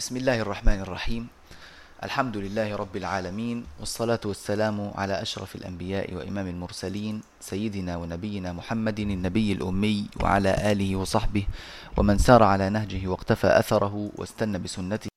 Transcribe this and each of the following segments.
بسم الله الرحمن الرحيم. الحمد لله رب العالمين والصلاة والسلام على أشرف الأنبياء وإمام المرسلين سيدنا ونبينا محمد النبي الأمي وعلى آله وصحبه ومن سار على نهجه واقتفى أثره واستنى بسنته.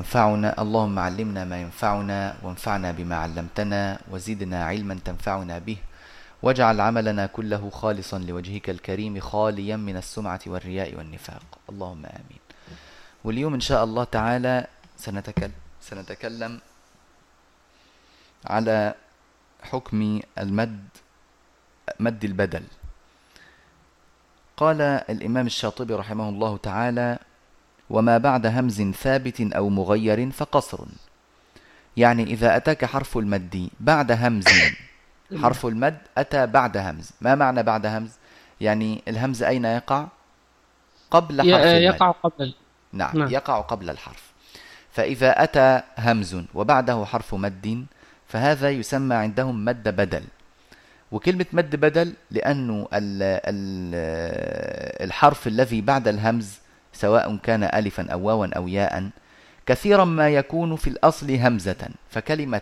ينفعنا اللهم علمنا ما ينفعنا وانفعنا بما علمتنا وزدنا علما تنفعنا به واجعل عملنا كله خالصا لوجهك الكريم خاليا من السمعة والرياء والنفاق. اللهم آمين. واليوم إن شاء الله تعالى سنتكلم, سنتكلم على حكم المد مد البدل. قال الإمام الشاطبي رحمه الله تعالى وما بعد همز ثابت أو مغير فقصر. يعني إذا أتاك حرف المد بعد همز حرف المد أتى بعد همز. ما معنى بعد همز؟ يعني الهمز أين يقع؟ قبل حرف المد. يقع قبل نعم, نعم. يقع قبل الحرف. فإذا أتى همز وبعده حرف مد فهذا يسمى عندهم مد بدل. وكلمة مد بدل لأنه الحرف الذي بعد الهمز سواء كان ألفا أو واوا أو ياء كثيرا ما يكون في الأصل همزة فكلمة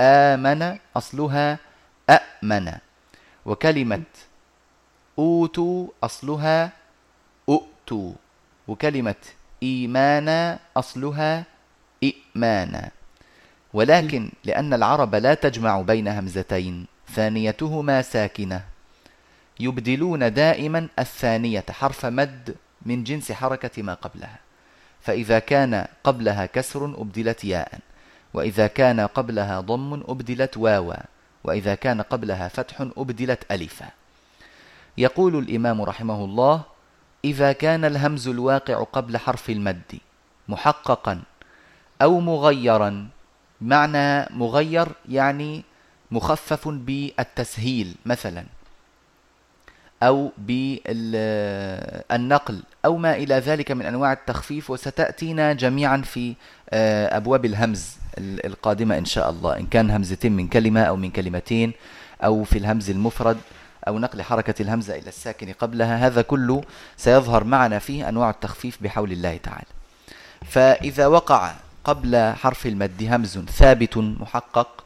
آمن أصلها أأمن. وكلمة أوتوا أصلها أؤتوا. وكلمة إيمانا أصلها إئمانا ولكن لأن العرب لا تجمع بين همزتين ثانيتهما ساكنة. يبدلون دائما الثانية حرف مد من جنس حركة ما قبلها. فإذا كان قبلها كسر أبدلت ياء وإذا كان قبلها ضم أبدلت واوا. وإذا كان قبلها فتح أبدلت ألفا. يقول الإمام رحمه الله إذا كان الهمز الواقع قبل حرف المد محققا أو مغيرا معنى مغير يعني مخفف بالتسهيل مثلا أو بالنقل أو ما إلى ذلك من أنواع التخفيف وستأتينا جميعا في آه، أبواب الهمز. القادمة إن شاء الله. إن كان همزتين من كلمة أو من كلمتين أو في الهمز المفرد أو نقل حركة الهمزة إلى الساكن قبلها هذا كله سيظهر معنا فيه أنواع التخفيف بحول الله تعالى. فإذا وقع قبل حرف المد همز ثابت محقق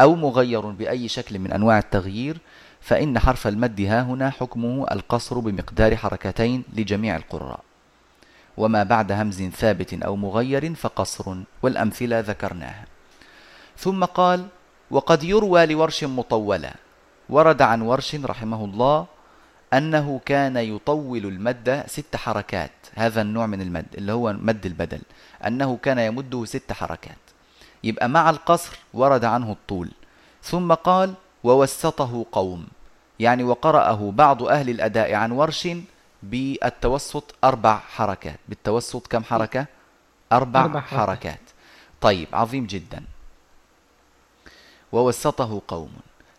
أو مغير بأي شكل من أنواع التغيير فإن حرف المد ها هنا حكمه القصر بمقدار حركتين لجميع القراء. وما بعد همز ثابت أو مغير فقصر والأمثلة ذكرناها. ثم قال وقد يروى لورش مطولا. ورد عن ورش رحمه الله أنه كان يطول المد ست حركات. هذا النوع من المد اللي هو مد البدل. أنه كان يمده ست حركات. يبقى مع القصر ورد عنه الطول. ثم قال ووسطه قوم. يعني وقرأه بعض أهل الأداء عن ورش بالتوسط أربع حركات. بالتوسط كم حركة؟ أربع, أربع حركات. طيب عظيم جدا. ووسطه قوم.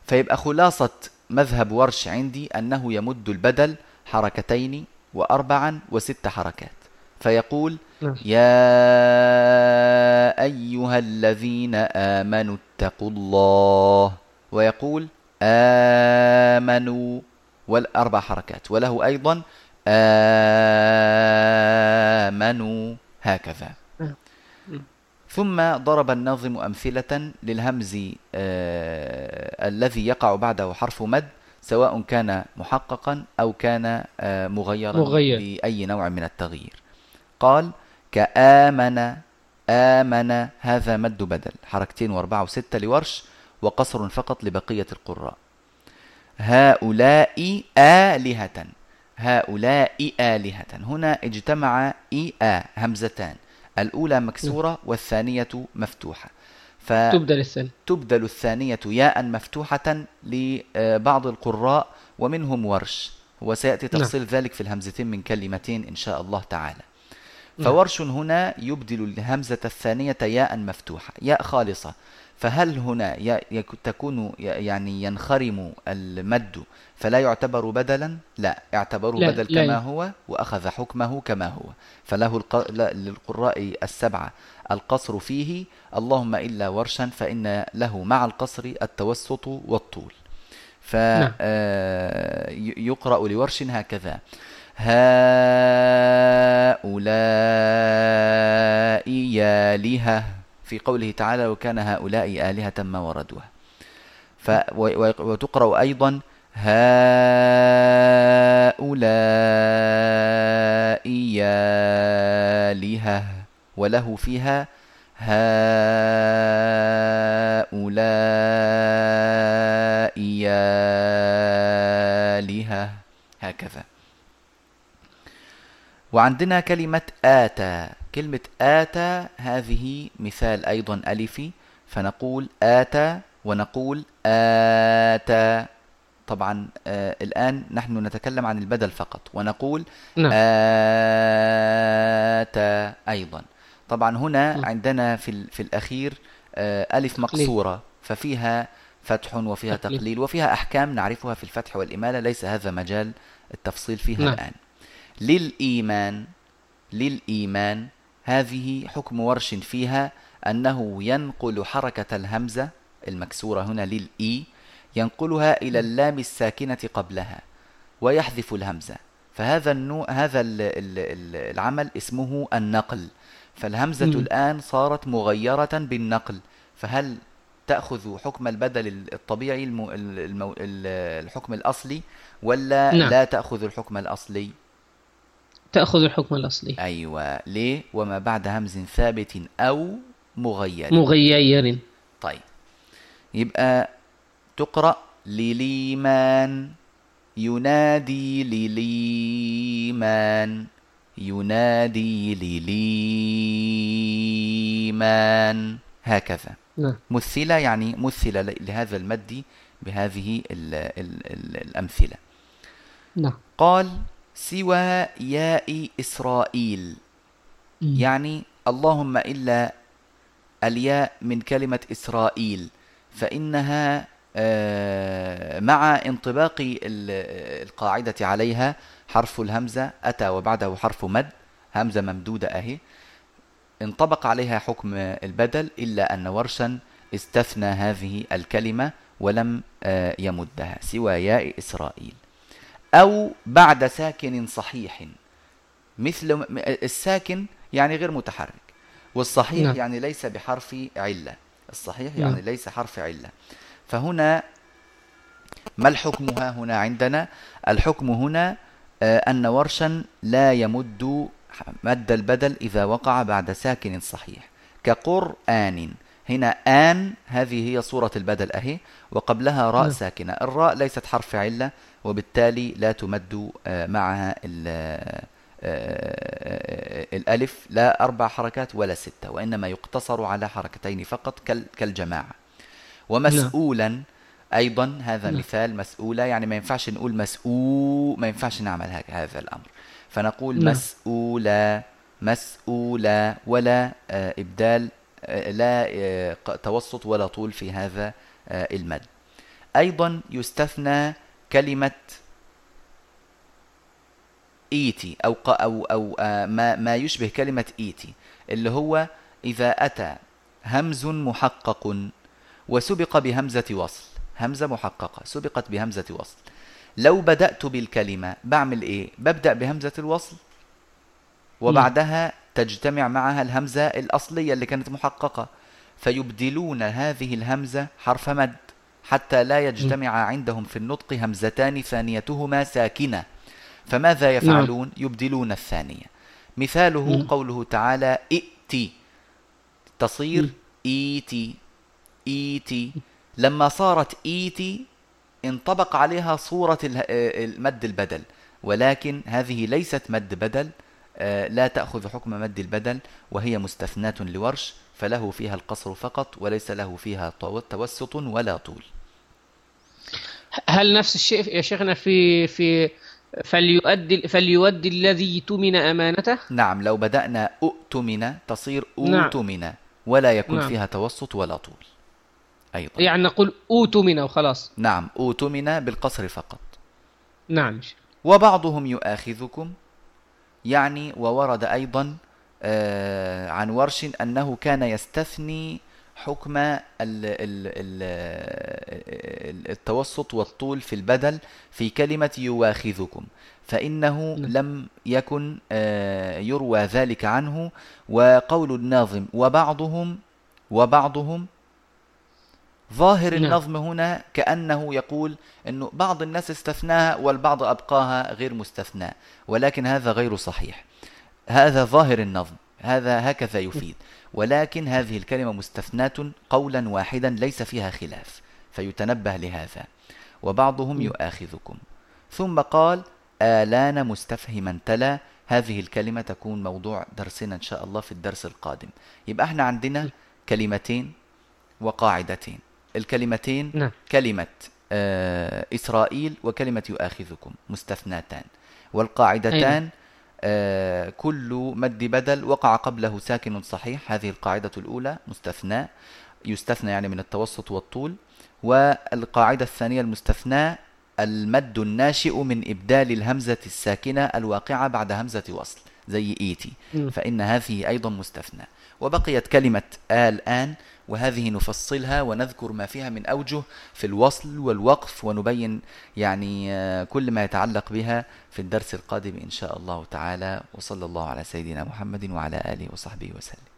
فيبقى خلاصة مذهب ورش عندي أنه يمد البدل حركتين وأربعا وست حركات. فيقول نعم. يا أيها الذين آمنوا اتقوا الله. ويقول آمنوا. والأربع حركات. وله أيضا آمنوا هكذا. ثم ضرب الناظم أمثلة للهمز آه الذي يقع بعده حرف مد سواء كان محققا أو كان آه مغيرا مغير. بأي نوع من التغيير. قال كآمن آمن هذا مد بدل حركتين وأربعة وستة لورش وقصر فقط لبقية القراء. هؤلاء آلهة. هؤلاء آلهة هنا اجتمع إي آ همزتان الأولى مكسورة والثانية مفتوحة فتبدل الثانية تبدل الثانية ياء مفتوحة لبعض القراء ومنهم ورش وسيأتي نعم. تفصيل نعم. ذلك في الهمزتين من كلمتين إن شاء الله تعالى نعم. فورش هنا يبدل الهمزة الثانية ياء مفتوحة ياء خالصة. فهل هنا تكون يعني ينخرم المد فلا يعتبر بدلا؟ لا اعتبره لا بدل لا. كما هو وأخذ حكمه كما هو. فله للقراء السبعة القصر فيه اللهم إلا ورشا فإن له مع القصر التوسط والطول. فيقرأ نعم. آه، لورش هكذا. هؤلاء آلهة في قوله تعالى وكان هؤلاء آلهة ما وردوها. ف وتقرأ أيضا هؤلاء آلهة وله فيها هؤلاء آلهة. هكذا. وعندنا كلمة آتى كلمة آتى هذه مثال أيضا ألفي فنقول آتى ونقول آتى طبعا آه الآن نحن نتكلم عن البدل فقط. ونقول نعم. آتى أيضا. طبعا هنا نعم. عندنا في, في الأخير آه ألف مقصورة. ففيها فتح وفيها تقليل وفيها أحكام نعرفها في الفتح والإمالة. ليس هذا مجال التفصيل فيها نعم. الآن. للإيمان للإيمان. هذه حكم ورش فيها أنه ينقل حركة الهمزة المكسورة هنا للإي ينقلها إلى اللام الساكنة قبلها ويحذف الهمزة. فهذا النوع هذا العمل اسمه النقل. فالهمزة م. الآن صارت مغيرة بالنقل. فهل تأخذ حكم البدل الطبيعي المو المو الحكم الأصلي ولا نعم. لا تأخذ الحكم الأصلي؟ تأخذ الحكم الأصلي. أيوة. ليه؟ وما بعد همز ثابت أو مغير. مغير. طيب. يبقى تقرأ لليمان ينادي لليمان ينادي لليمان. هكذا. نعم. مثلة يعني مثلة لهذا المد بهذه ال ال ال الأمثلة. نعم. قال سوى ياء إسرائيل. يعني اللهم إلا الياء من كلمة إسرائيل فإنها آه، مع انطباق القاعدة عليها حرف الهمزة أتى وبعده حرف مد همزة ممدودة أهي. انطبق عليها حكم البدل إلا أن ورشا استثنى هذه الكلمة ولم آه، يمدها سوى ياء إسرائيل. أو بعد ساكن صحيح. مثل الساكن يعني غير متحرك والصحيح نعم. يعني ليس بحرف علة. الصحيح يعني نعم. ليس حرف علة. فهنا ما الحكم ها هنا عندنا؟ الحكم هنا آه، أن ورشا لا يمد مد البدل إذا وقع بعد ساكن صحيح كقرآن. هنا آن هذه هي صورة البدل أهي وقبلها راء نعم. ساكنة الراء ليست حرف علة وبالتالي لا تمد آه، معها آه، الألف لا أربع حركات ولا ستة وإنما يقتصر على حركتين فقط كالجماعة ومسؤولا أيضا هذا نعم. مثال مسؤولة يعني ما ينفعش نقول مسؤول ما ينفعش نعمل هذا الأمر فنقول نعم. مسؤولة مسؤولة ولا آه، إبدال آه، لا آه، توسط ولا طول في هذا المد. أيضا يستثنى كلمة إيتي أو أو أو ما ما يشبه كلمة إيتي اللي هو إذا أتى همز محقق وسبق بهمزة وصل. همزة محققة سبقت بهمزة وصل. لو بدأت بالكلمة بعمل إيه؟ ببدأ بهمزة الوصل؟ وبعدها تجتمع معها الهمزة الأصلية اللي كانت محققة. فيبدلون هذه الهمزة حرف مد حتى لا يجتمع عندهم في النطق همزتان ثانيتهما ساكنة. فماذا نعم. يفعلون؟ يبدلون الثانية. مثاله قوله تعالى ائتي تصير ايتي ايتي لما صارت ايتي انطبق عليها صورة آه، المد البدل. ولكن هذه ليست مد بدل لا تأخذ حكم مد البدل وهي مستثناة لورش فله فيها القصر فقط وليس له فيها توسط ولا طول. هل نفس الشيء يا شيخنا في في فليؤدي فليؤدي الذي اؤتمن أمانته؟ نعم لو بدأنا اؤتمن تصير اؤتمن نعم. ولا يكون نعم. فيها توسط ولا طول. أيضا. يعني نقول أوتمن وخلاص. نعم أوتمن بالقصر فقط. نعم وبعضهم يؤاخذكم يعني وورد أيضا آه عن ورش أنه كان يستثني حكم التوسط والطول في البدل في كلمة يواخذكم فإنه نعم. لم يكن آه، يروى ذلك عنه وقول الناظم وبعضهم وبعضهم ظاهر نعم. النظم هنا كأنه يقول أنه بعض الناس استثناها والبعض أبقاها غير مستثناء ولكن هذا غير صحيح. هذا ظاهر النظم هذا هكذا يفيد. ولكن هذه الكلمة مستثناة قولا واحدا ليس فيها خلاف فيتنبه لهذا. وبعضهم يؤاخذكم. ثم قال آلان مستفهما تلا. هذه الكلمة تكون موضوع درسنا إن شاء الله في الدرس القادم. يبقى إحنا عندنا كلمتين وقاعدتين. الكلمتين نعم. كلمة آه إسرائيل وكلمة يؤاخذكم مستثناتان. والقاعدتان آه كل مد بدل وقع قبله ساكن صحيح هذه القاعدة الأولى مستثنى يستثنى يعني من التوسط والطول. والقاعدة الثانية المستثنى المد الناشئ من إبدال الهمزة الساكنة الواقعة بعد همزة وصل زي إيتي. مم. فإن هذه أيضا مستثنى. وبقيت كلمة الآن وهذه نفصلها ونذكر ما فيها من أوجه في الوصل والوقف ونبين يعني آه، كل ما يتعلق بها في الدرس القادم إن شاء الله تعالى. وصلى الله على سيدنا محمد وعلى آله وصحبه وسلم.